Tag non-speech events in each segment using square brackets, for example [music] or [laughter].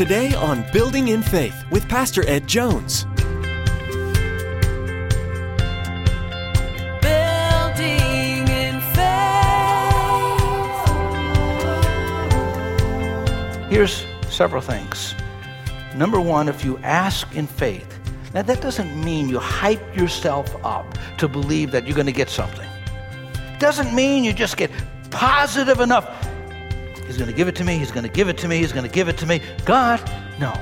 Today on Building in Faith with Pastor Ed Jones. Building in faith. Here's several things. Number one, if you ask in faith, now that doesn't mean you hype yourself up to believe that you're going to get something. Doesn't mean you just get positive enough. He's going to give it to me, he's going to give it to me, he's going to give it to me. God, no.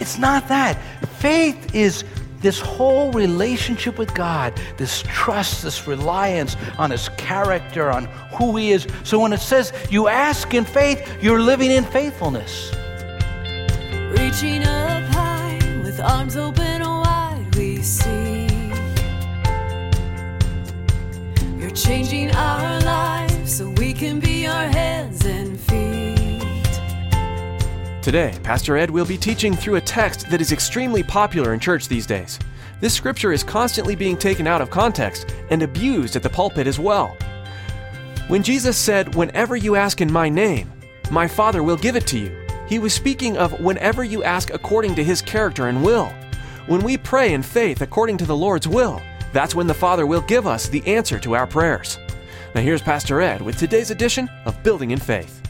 It's not that. Faith is this whole relationship with God, this trust, this reliance on His character, on who He is. So when it says you ask in faith, you're living in faithfulness. Reaching up high with arms open wide, we see. You're changing our Today, Pastor Ed will be teaching through a text that is extremely popular in church these days. This scripture is constantly being taken out of context and abused at the pulpit as well. When Jesus said, Whenever you ask in my name, my Father will give it to you, he was speaking of whenever you ask according to his character and will. When we pray in faith according to the Lord's will, that's when the Father will give us the answer to our prayers. Now, here's Pastor Ed with today's edition of Building in Faith.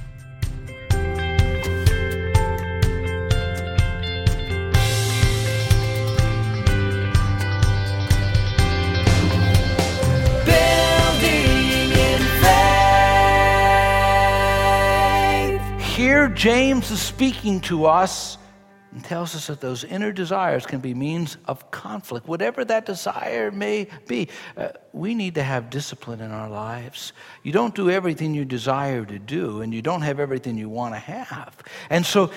Here, James is speaking to us and tells us that those inner desires can be means of conflict, whatever that desire may be. Uh, we need to have discipline in our lives. You don't do everything you desire to do, and you don't have everything you want to have. And so,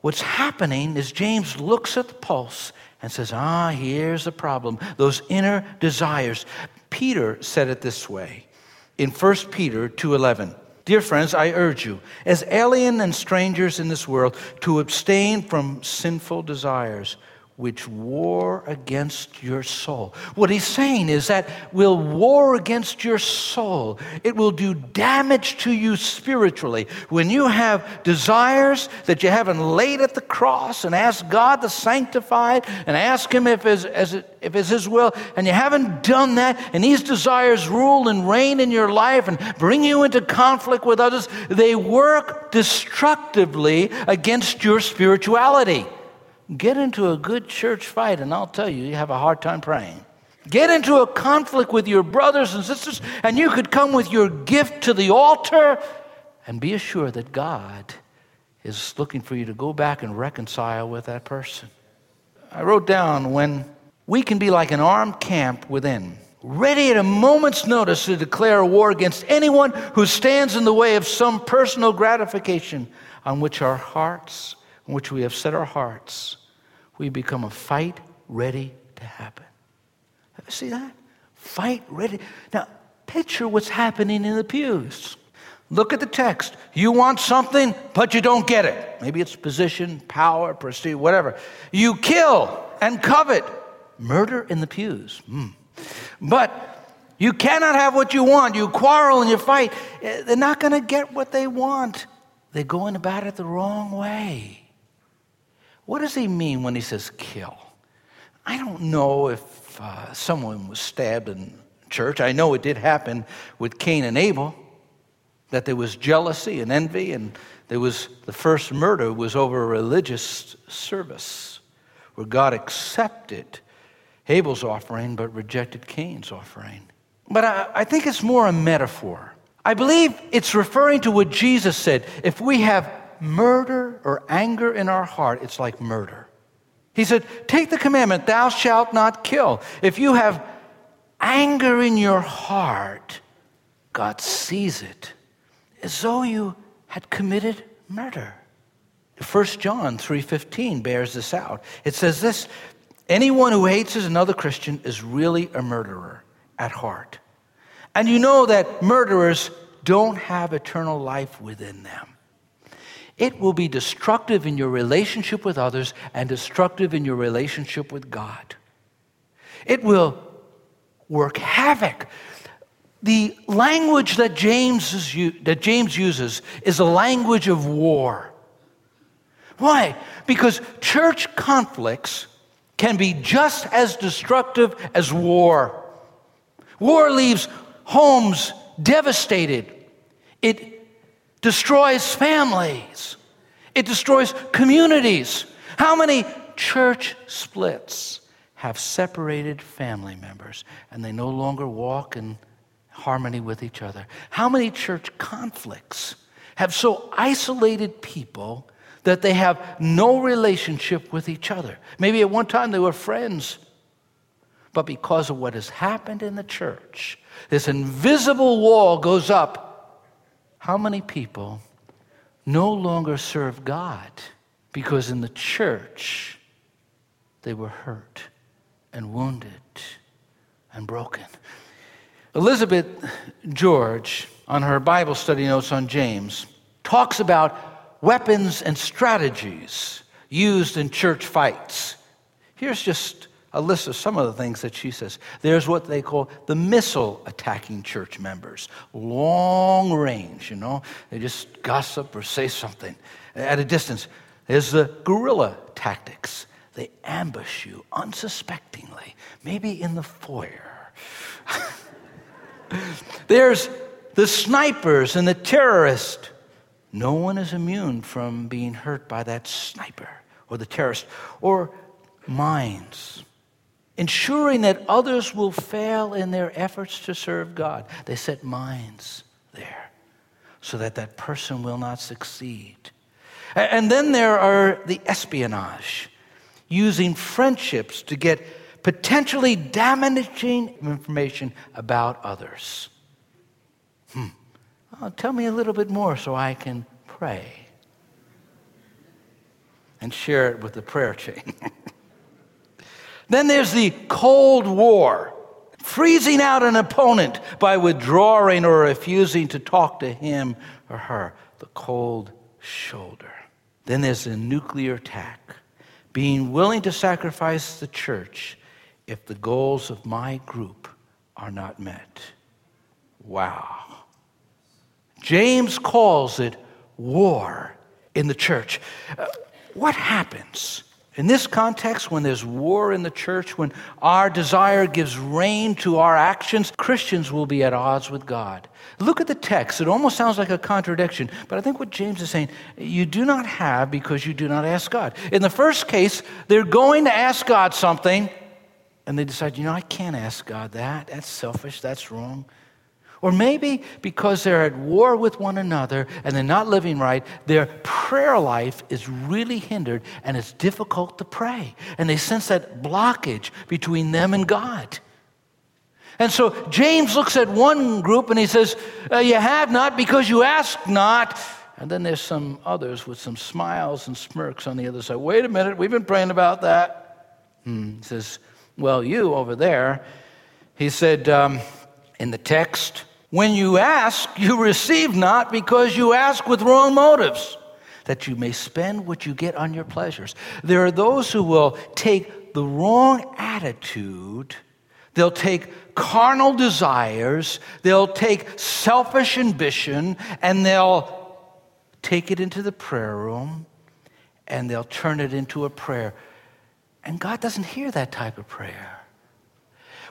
what's happening is James looks at the pulse and says, Ah, here's the problem those inner desires. Peter said it this way in 1 Peter 2:11. Dear friends, I urge you, as alien and strangers in this world, to abstain from sinful desires which war against your soul. What he's saying is that will war against your soul. It will do damage to you spiritually. When you have desires that you haven't laid at the cross and asked God to sanctify it and ask him if it's, if it's his will, and you haven't done that, and these desires rule and reign in your life and bring you into conflict with others, they work destructively against your spirituality. Get into a good church fight, and I'll tell you, you have a hard time praying. Get into a conflict with your brothers and sisters, and you could come with your gift to the altar and be assured that God is looking for you to go back and reconcile with that person. I wrote down when we can be like an armed camp within, ready at a moment's notice to declare a war against anyone who stands in the way of some personal gratification on which our hearts, on which we have set our hearts, we become a fight ready to happen. See that? Fight ready. Now, picture what's happening in the pews. Look at the text. You want something, but you don't get it. Maybe it's position, power, prestige, whatever. You kill and covet. Murder in the pews. Hmm. But you cannot have what you want. You quarrel and you fight. Eh, They're not going to get what they want. They're going about it the wrong way. What does he mean when he says kill? I don't know if uh, someone was stabbed in church. I know it did happen with Cain and Abel, that there was jealousy and envy, and there was the first murder was over a religious service where God accepted Abel's offering but rejected Cain's offering. But I, I think it's more a metaphor. I believe it's referring to what Jesus said. If we have murder or anger in our heart, it's like murder. He said, Take the commandment, thou shalt not kill. If you have anger in your heart, God sees it as though you had committed murder. 1 John 3:15 bears this out. It says this, anyone who hates another Christian is really a murderer at heart. And you know that murderers don't have eternal life within them. It will be destructive in your relationship with others and destructive in your relationship with God. It will work havoc. The language that James, is, that James uses is a language of war. Why? Because church conflicts can be just as destructive as war. War leaves homes devastated. It destroys families. It destroys communities. How many church splits have separated family members and they no longer walk in harmony with each other? How many church conflicts have so isolated people that they have no relationship with each other? Maybe at one time they were friends, but because of what has happened in the church, this invisible wall goes up. How many people no longer serve God because in the church they were hurt and wounded and broken? Elizabeth George, on her Bible study notes on James, talks about weapons and strategies used in church fights. Here's just a list of some of the things that she says. There's what they call the missile attacking church members, long range, you know, they just gossip or say something at a distance. There's the guerrilla tactics. They ambush you unsuspectingly, maybe in the foyer. [laughs] There's the snipers and the terrorists. No one is immune from being hurt by that sniper or the terrorist or mines ensuring that others will fail in their efforts to serve God. They set mines there so that that person will not succeed. And then there are the espionage, using friendships to get potentially damaging information about others. Hmm. Well, tell me a little bit more so I can pray and share it with the prayer chain. [laughs] Then there's the Cold War, freezing out an opponent by withdrawing or refusing to talk to him or her, the cold shoulder. Then there's the nuclear attack, being willing to sacrifice the church if the goals of my group are not met. Wow. James calls it war in the church. Uh, what happens in this context, when there's war in the church, when our desire gives rein to our actions, Christians will be at odds with God. Look at the text. It almost sounds like a contradiction, but I think what James is saying, you do not have because you do not ask God. In the first case, they're going to ask God something, and they decide, you know, I can't ask God that. That's selfish. That's wrong. Or maybe because they're at war with one another and they're not living right, their prayer life is really hindered and it's difficult to pray. And they sense that blockage between them and God. And so James looks at one group and he says, uh, You have not because you ask not. And then there's some others with some smiles and smirks on the other side. Wait a minute, we've been praying about that. Hmm. He says, Well, you over there, he said um, in the text, when you ask, you receive not because you ask with wrong motives, that you may spend what you get on your pleasures. There are those who will take the wrong attitude, they'll take carnal desires, they'll take selfish ambition, and they'll take it into the prayer room and they'll turn it into a prayer. And God doesn't hear that type of prayer.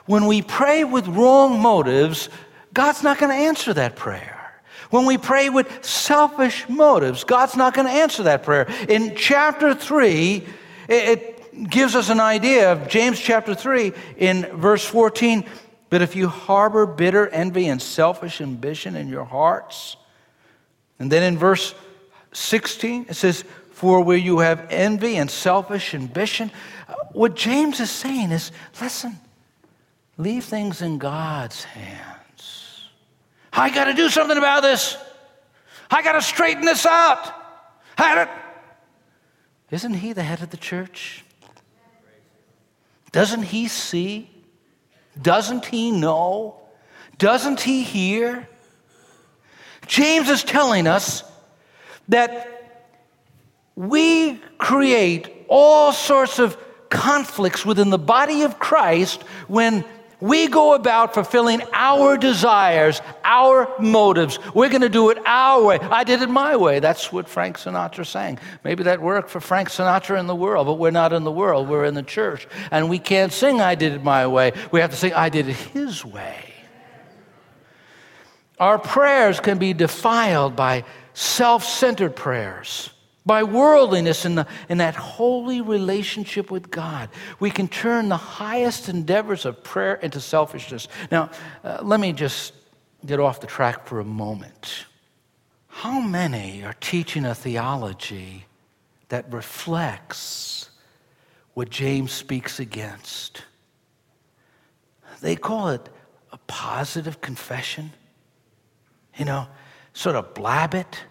When we pray with wrong motives, God's not going to answer that prayer. When we pray with selfish motives, God's not going to answer that prayer. In chapter 3, it gives us an idea of James chapter 3 in verse 14. But if you harbor bitter envy and selfish ambition in your hearts, and then in verse 16, it says, For where you have envy and selfish ambition, what James is saying is, listen, leave things in God's hands. I got to do something about this. I got to straighten this out. Isn't he the head of the church? Doesn't he see? Doesn't he know? Doesn't he hear? James is telling us that we create all sorts of conflicts within the body of Christ when we go about fulfilling our desires, our motives. We're going to do it our way. I did it my way. That's what Frank Sinatra sang. Maybe that worked for Frank Sinatra in the world, but we're not in the world. We're in the church. And we can't sing, I did it my way. We have to sing, I did it his way. Our prayers can be defiled by self centered prayers by worldliness in, the, that holy relationship with God. We can turn the highest endeavors of prayer into selfishness. Now, uh, let me just get off the track for a moment. How many are teaching a theology that reflects what James speaks against? They call it a positive confession. You know, sort of blab it,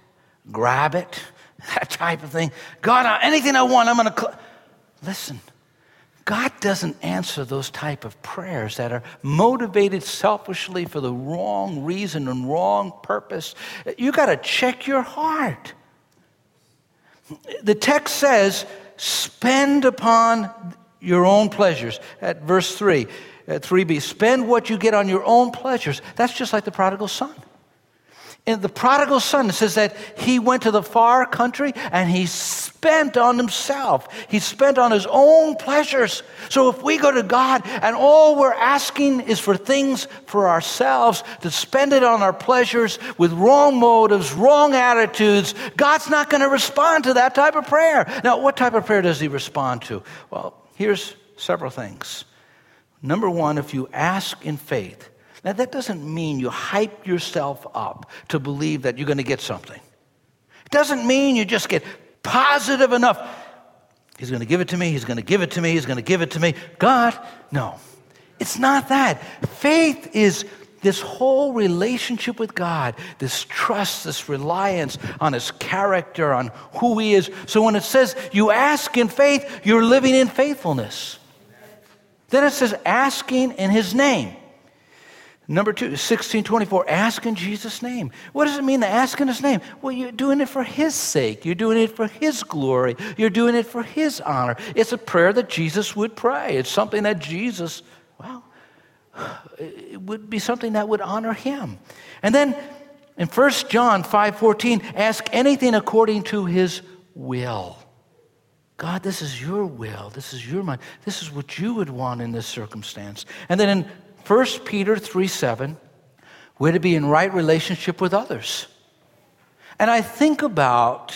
grab it, [laughs] that type of thing. God, anything I want, I'm going to. Cl-. Listen, God doesn't answer those type of prayers that are motivated selfishly for the wrong reason and wrong purpose. You got to check your heart. The text says, spend upon your own pleasures. At verse 3, at 3b, spend what you get on your own pleasures. That's just like the prodigal son in the prodigal son, it says that he went to the far country and he spent on himself. He spent on his own pleasures. So if we go to God and all we're asking is for things for ourselves, to spend it on our pleasures with wrong motives, wrong attitudes, God's not going to respond to that type of prayer. Now, what type of prayer does he respond to? Well, here's several things. Number one, if you ask in faith, now, that doesn't mean you hype yourself up to believe that you're going to get something. It doesn't mean you just get positive enough. He's going to give it to me, he's going to give it to me, he's going to give it to me. God, no. It's not that. Faith is this whole relationship with God, this trust, this reliance on His character, on who He is. So when it says you ask in faith, you're living in faithfulness. Then it says asking in His name. Number two, 1624, ask in Jesus' name. What does it mean to ask in his name? Well, you're doing it for his sake. You're doing it for his glory. You're doing it for his honor. It's a prayer that Jesus would pray. It's something that Jesus, well, [sighs] it would be something that would honor him. And then in 1 John 5:14, ask anything according to his will. God, this is your will. This is your mind. This is what you would want in this circumstance. And then in 1 Peter 3 7, we're to be in right relationship with others. And I think about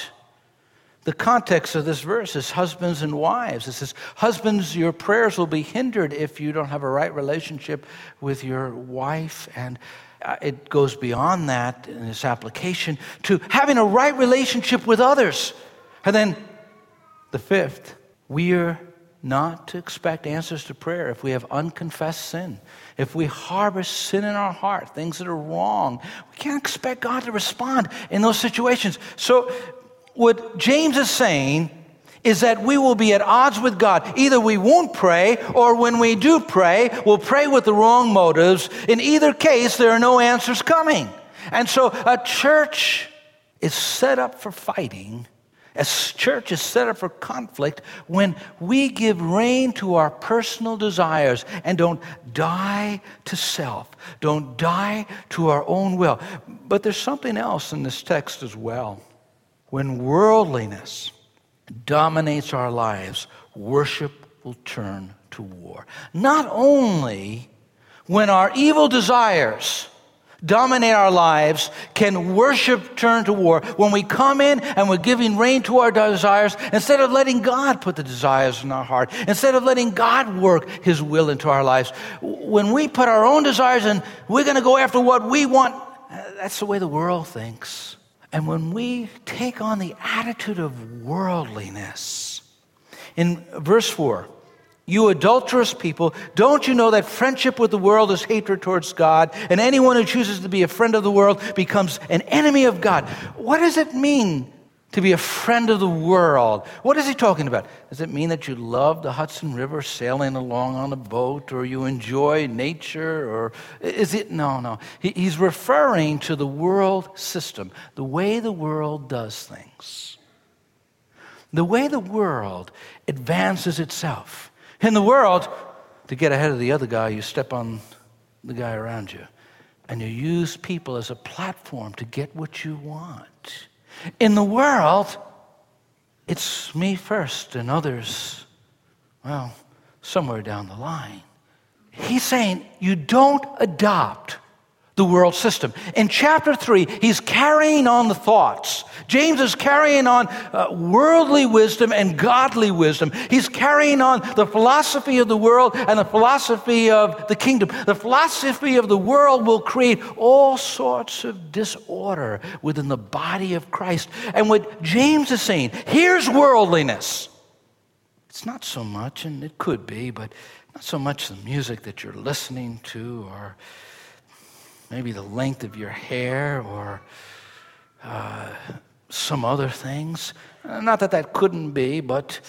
the context of this verse is husbands and wives. It says, Husbands, your prayers will be hindered if you don't have a right relationship with your wife. And uh, it goes beyond that in its application to having a right relationship with others. And then the fifth, we're not to expect answers to prayer if we have unconfessed sin. If we harbor sin in our heart, things that are wrong, we can't expect God to respond in those situations. So, what James is saying is that we will be at odds with God. Either we won't pray, or when we do pray, we'll pray with the wrong motives. In either case, there are no answers coming. And so, a church is set up for fighting as church is set up for conflict when we give rein to our personal desires and don't die to self, don't die to our own will. But there's something else in this text as well. When worldliness dominates our lives, worship will turn to war. Not only when our evil desires dominate our lives, can worship turn to war when we come in and we're giving rein to our desires instead of letting God put the desires in our heart, instead of letting God work His will into our lives. When we put our own desires and we're going to go after what we want, that's the way the world thinks. And when we take on the attitude of worldliness, in verse 4, you adulterous people, don't you know that friendship with the world is hatred towards God? And anyone who chooses to be a friend of the world becomes an enemy of God. What does it mean to be a friend of the world? What is he talking about? Does it mean that you love the Hudson River sailing along on a boat or you enjoy nature or is it? No, no. he's referring to the world system, the way the world does things, the way the world advances itself. In the world, to get ahead of the other guy, you step on the guy around you. And you use people as a platform to get what you want. In the world, it's me first and others, well, somewhere down the line. He's saying you don't adopt the world system. In chapter 3, he's carrying on the thoughts. James is carrying on uh, worldly wisdom and godly wisdom. He's carrying on the philosophy of the world and the philosophy of the kingdom. The philosophy of the world will create all sorts of disorder within the body of Christ. And what James is saying, here's worldliness. It's not so much, and it could be, but not so much the music that you're listening to or maybe the length of your hair or uh, some other things. Uh, not that that couldn't be, but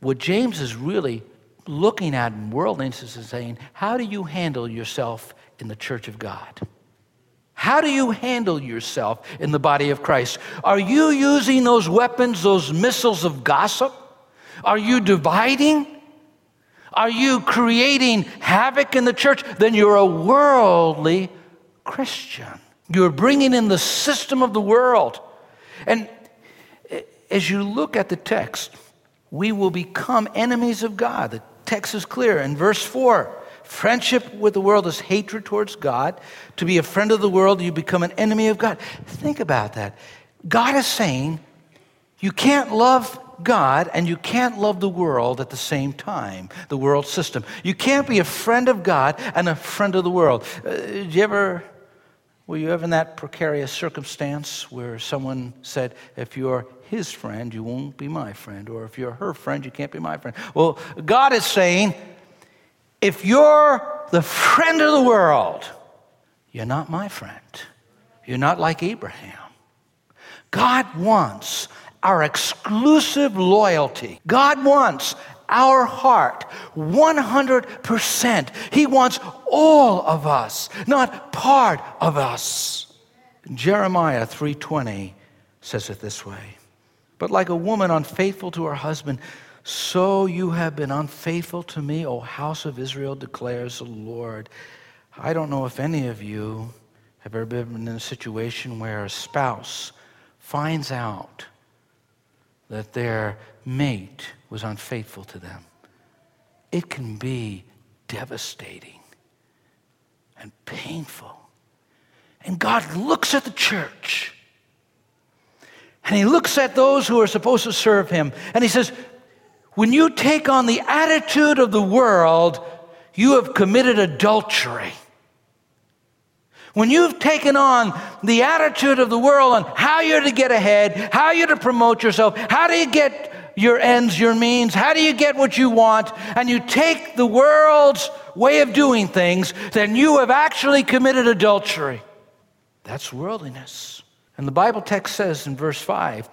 what James is really looking at in worldliness is saying, how do you handle yourself in the church of God? How do you handle yourself in the body of Christ? Are you using those weapons, those missiles of gossip? Are you dividing? Are you creating havoc in the church? Then you're a worldly Christian. You're bringing in the system of the world. And as you look at the text, we will become enemies of God. The text is clear. In verse 4, friendship with the world is hatred towards God. To be a friend of the world, you become an enemy of God. Think about that. God is saying, you can't love God and you can't love the world at the same time, the world system. You can't be a friend of God and a friend of the world. Uh, you ever were you ever in that precarious circumstance where someone said, if you're his friend, you won't be my friend, or if you're her friend, you can't be my friend? Well, God is saying, if you're the friend of the world, you're not my friend. You're not like Abraham. God wants our exclusive loyalty. God wants our heart 100%. He wants all of us, not part of us. Jeremiah 3:20 says it this way. But like a woman unfaithful to her husband, so you have been unfaithful to me, O house of Israel, declares the Lord. I don't know if any of you have ever been in a situation where a spouse finds out that their mate was unfaithful to them. It can be devastating and painful. And God looks at the church and He looks at those who are supposed to serve Him and He says, When you take on the attitude of the world, you have committed adultery. When you've taken on the attitude of the world on how you're to get ahead, how you're to promote yourself, how do you get your ends, your means, how do you get what you want, and you take the world's way of doing things, then you have actually committed adultery. That's worldliness. And the Bible text says in verse 5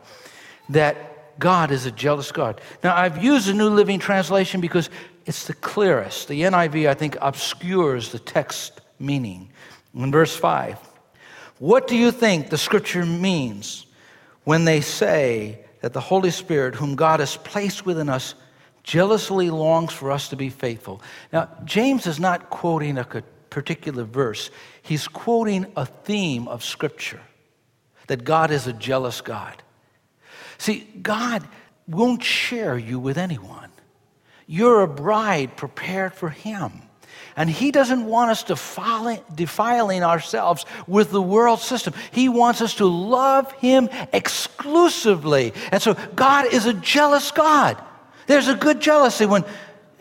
that God is a jealous God. Now, I've used the New Living Translation because it's the clearest. The NIV, I think, obscures the text meaning. In verse 5, what do you think the scripture means when they say that the Holy Spirit, whom God has placed within us, jealously longs for us to be faithful? Now, James is not quoting a particular verse, he's quoting a theme of scripture that God is a jealous God. See, God won't share you with anyone. You're a bride prepared for Him. And He doesn't want us defiling, defiling ourselves with the world system. He wants us to love Him exclusively. And so God is a jealous God. There's a good jealousy when,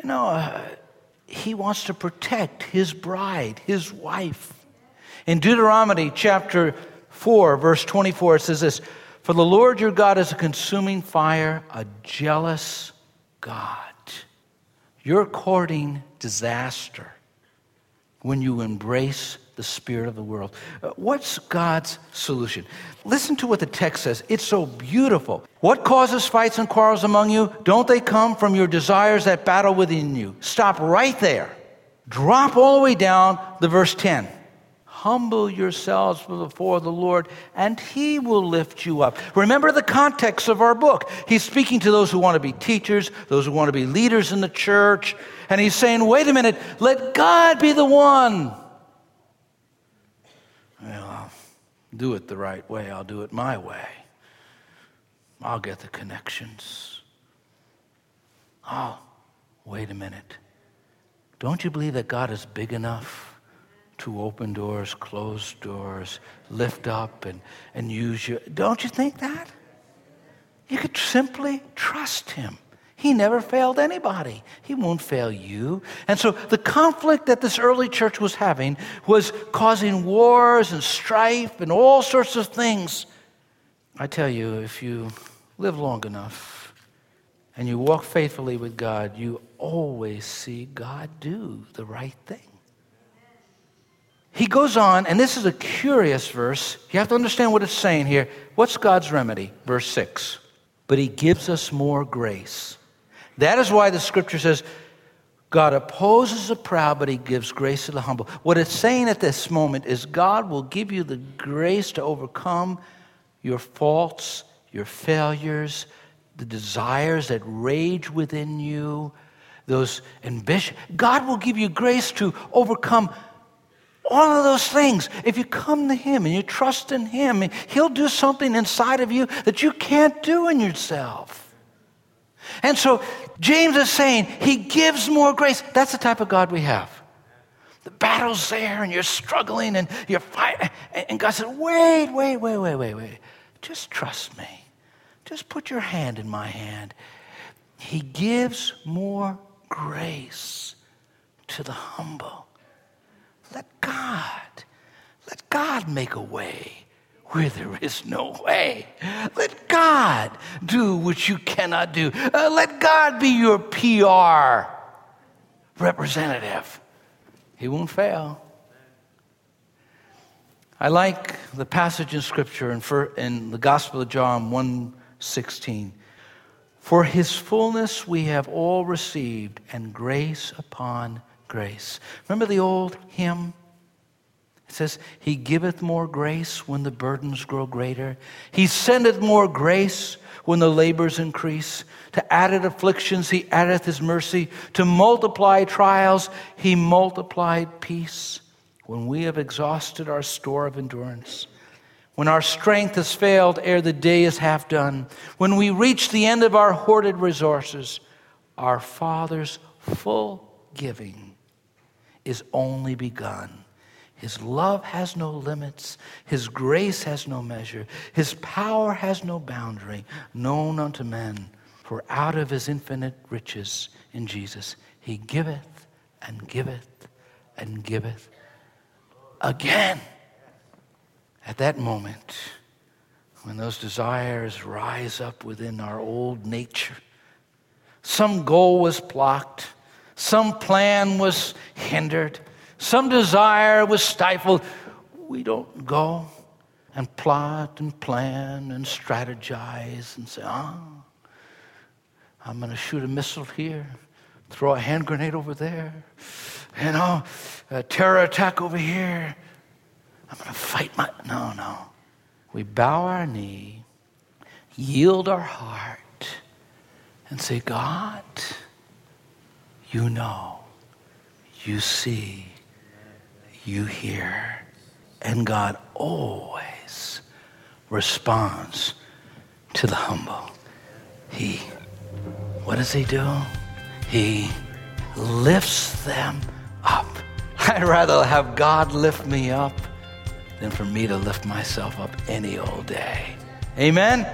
you know, uh, He wants to protect His bride, His wife. In Deuteronomy chapter 4, verse 24, it says this For the Lord your God is a consuming fire, a jealous God. You're courting disaster when you embrace the spirit of the world. Uh, what's God's solution? Listen to what the text says. It's so beautiful. What causes fights and quarrels among you? Don't they come from your desires that battle within you? Stop right there. Drop all the way down the verse 10. Humble yourselves before the Lord, and He will lift you up. Remember the context of our book. He's speaking to those who want to be teachers, those who want to be leaders in the church, and He's saying, wait a minute, let God be the one. Well, I'll do it the right way, I'll do it my way. I'll get the connections. Oh, wait a minute. Don't you believe that God is big enough to open doors, close doors, lift up and, and use you? Don't you think that? You could simply trust Him. He never failed anybody. He won't fail you. And so the conflict that this early church was having was causing wars and strife and all sorts of things. I tell you, if you live long enough and you walk faithfully with God, you always see God do the right thing. He goes on, and this is a curious verse. You have to understand what it's saying here. What's God's remedy? Verse 6. But he gives us more grace. That is why the scripture says, God opposes the proud, but he gives grace to the humble. What it's saying at this moment is God will give you the grace to overcome your faults, your failures, the desires that rage within you, those ambitions. God will give you grace to overcome all of those things. If you come to Him and you trust in Him, He'll do something inside of you that you can't do in yourself. And so James is saying He gives more grace. That's the type of God we have. The battle's there and you're struggling and you're fighting. And God said, wait, wait, wait, wait, wait, wait. Just trust me. Just put your hand in my hand. He gives more grace to the humble. Let God, let God make a way where there is no way. Let God do what you cannot do. Uh, let God be your PR representative. He won't fail. I like the passage in Scripture in, for, in the Gospel of John 1:16. For his fullness we have all received, and grace upon grace. Remember the old hymn? It says, He giveth more grace when the burdens grow greater. He sendeth more grace when the labors increase. To added afflictions, He addeth His mercy. To multiply trials, He multiplied peace. When we have exhausted our store of endurance, when our strength has failed ere the day is half done, when we reach the end of our hoarded resources, our Father's full giving is only begun. His love has no limits. His grace has no measure. His power has no boundary known unto men. For out of his infinite riches in Jesus, he giveth and giveth and giveth again. At that moment, when those desires rise up within our old nature, some goal was blocked, some plan was hindered, some desire was stifled. We don't go and plot and plan and strategize and say, oh, I'm going to shoot a missile here, throw a hand grenade over there, you know, a terror attack over here. I'm going to fight my. No, no. We bow our knee, yield our heart, and say, God, you know, you see, you hear. And God always responds to the humble. He, what does he do? He lifts them up. [laughs] I'd rather have God lift me up than for me to lift myself up any old day. Amen?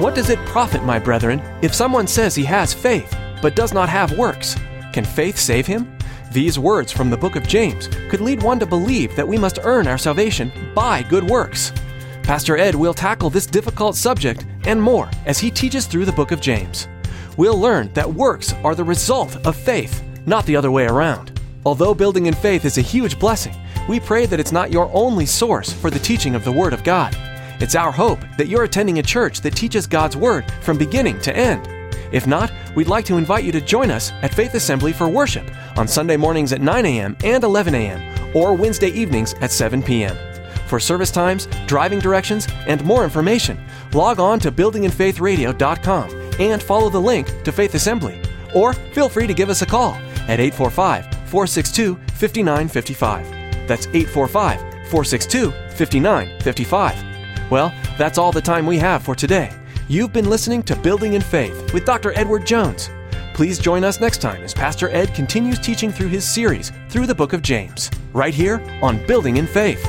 What does it profit, my brethren, if someone says he has faith, but does not have works? Can faith save him? These words from the book of James could lead one to believe that we must earn our salvation by good works. Pastor Ed will tackle this difficult subject and more as he teaches through the book of James. We'll learn that works are the result of faith, not the other way around. Although building in faith is a huge blessing, we pray that it's not your only source for the teaching of the Word of God. It's our hope that you're attending a church that teaches God's Word from beginning to end. If not, we'd like to invite you to join us at Faith Assembly for worship on Sunday mornings at 9 a.m. and 11 a.m., or Wednesday evenings at 7 p.m. For service times, driving directions, and more information, log on to buildinginfaithradio.com and follow the link to Faith Assembly. Or feel free to give us a call at 845 462 5955. That's 845 462 5955. Well, that's all the time we have for today. You've been listening to Building in Faith with Dr. Edward Jones. Please join us next time as Pastor Ed continues teaching through his series through the book of James, right here on Building in Faith.